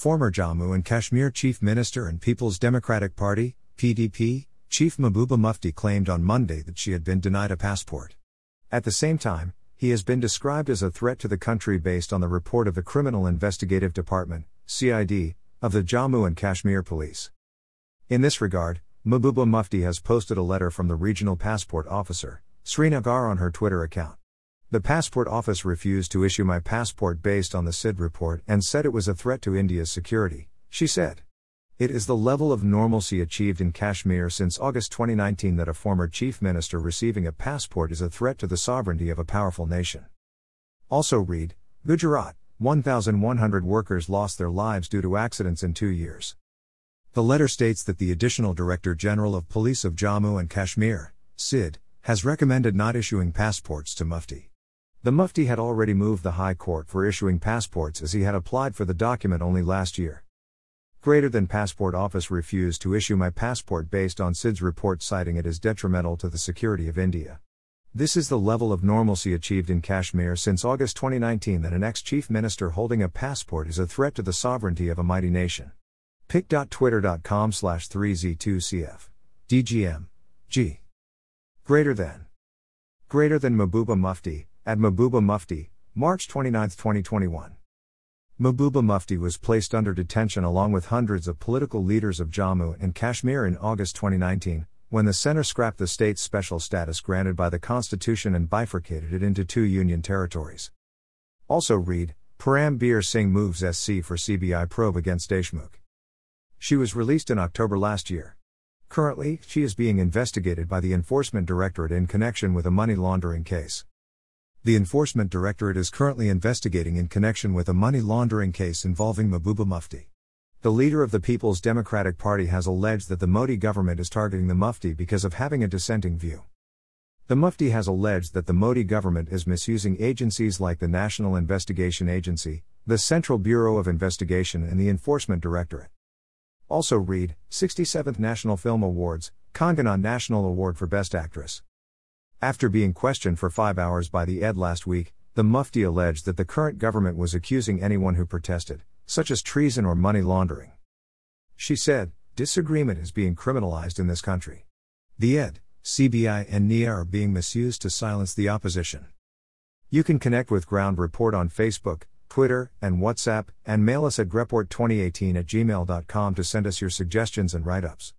Former Jammu and Kashmir Chief Minister and People's Democratic Party, PDP, Chief Mehbooba Mufti claimed on Monday that she had been denied a passport. At the same time, he has been described as a threat to the country based on the report of the Criminal Investigative Department, CID, of the Jammu and Kashmir Police. In this regard, Mehbooba Mufti has posted a letter from the regional passport officer, Srinagar, on her Twitter account. The passport office refused to issue my passport based on the CID report and said it was a threat to India's security, she said. It is the level of normalcy achieved in Kashmir since August 2019 that a former chief minister receiving a passport is a threat to the sovereignty of a powerful nation. Also read Gujarat 1,100 workers lost their lives due to accidents in two years. The letter states that the Additional Director General of Police of Jammu and Kashmir, CID, has recommended not issuing passports to Mufti. The Mufti had already moved the High Court for issuing passports as he had applied for the document only last year. Greater than Passport Office refused to issue my passport based on SID's report citing it as detrimental to the security of India. This is the level of normalcy achieved in Kashmir since August 2019 that an ex chief minister holding a passport is a threat to the sovereignty of a mighty nation. pic.twitter.com slash 3z2cf. DGM. G. Greater than. Greater than Mehbooba Mufti, at Mehbooba Mufti, March 29, 2021. Mehbooba Mufti was placed under detention along with hundreds of political leaders of Jammu and Kashmir in August 2019, when the center scrapped the state's special status granted by the constitution and bifurcated it into two union territories. Also read, Parambir Singh moves SC for CBI probe against Deshmukh. She was released in October last year. Currently, she is being investigated by the Enforcement Directorate in connection with a money laundering case. The Enforcement Directorate is currently investigating in connection with a money laundering case involving Mehbooba Mufti. The leader of the People's Democratic Party has alleged that the Modi government is targeting the Mufti because of having a dissenting view. The Mufti has alleged that the Modi government is misusing agencies like the National Investigation Agency, the Central Bureau of Investigation, and the Enforcement Directorate. Also read 67th National Film Awards, Kangana National Award for Best Actress. After being questioned for five hours by the ED last week, the Mufti alleged that the current government was accusing anyone who protested, such as treason or money laundering. She said, Disagreement is being criminalized in this country. The ED, CBI, and NIA are being misused to silence the opposition. You can connect with Ground Report on Facebook, Twitter, and WhatsApp, and mail us at greport2018 at gmail.com to send us your suggestions and write ups.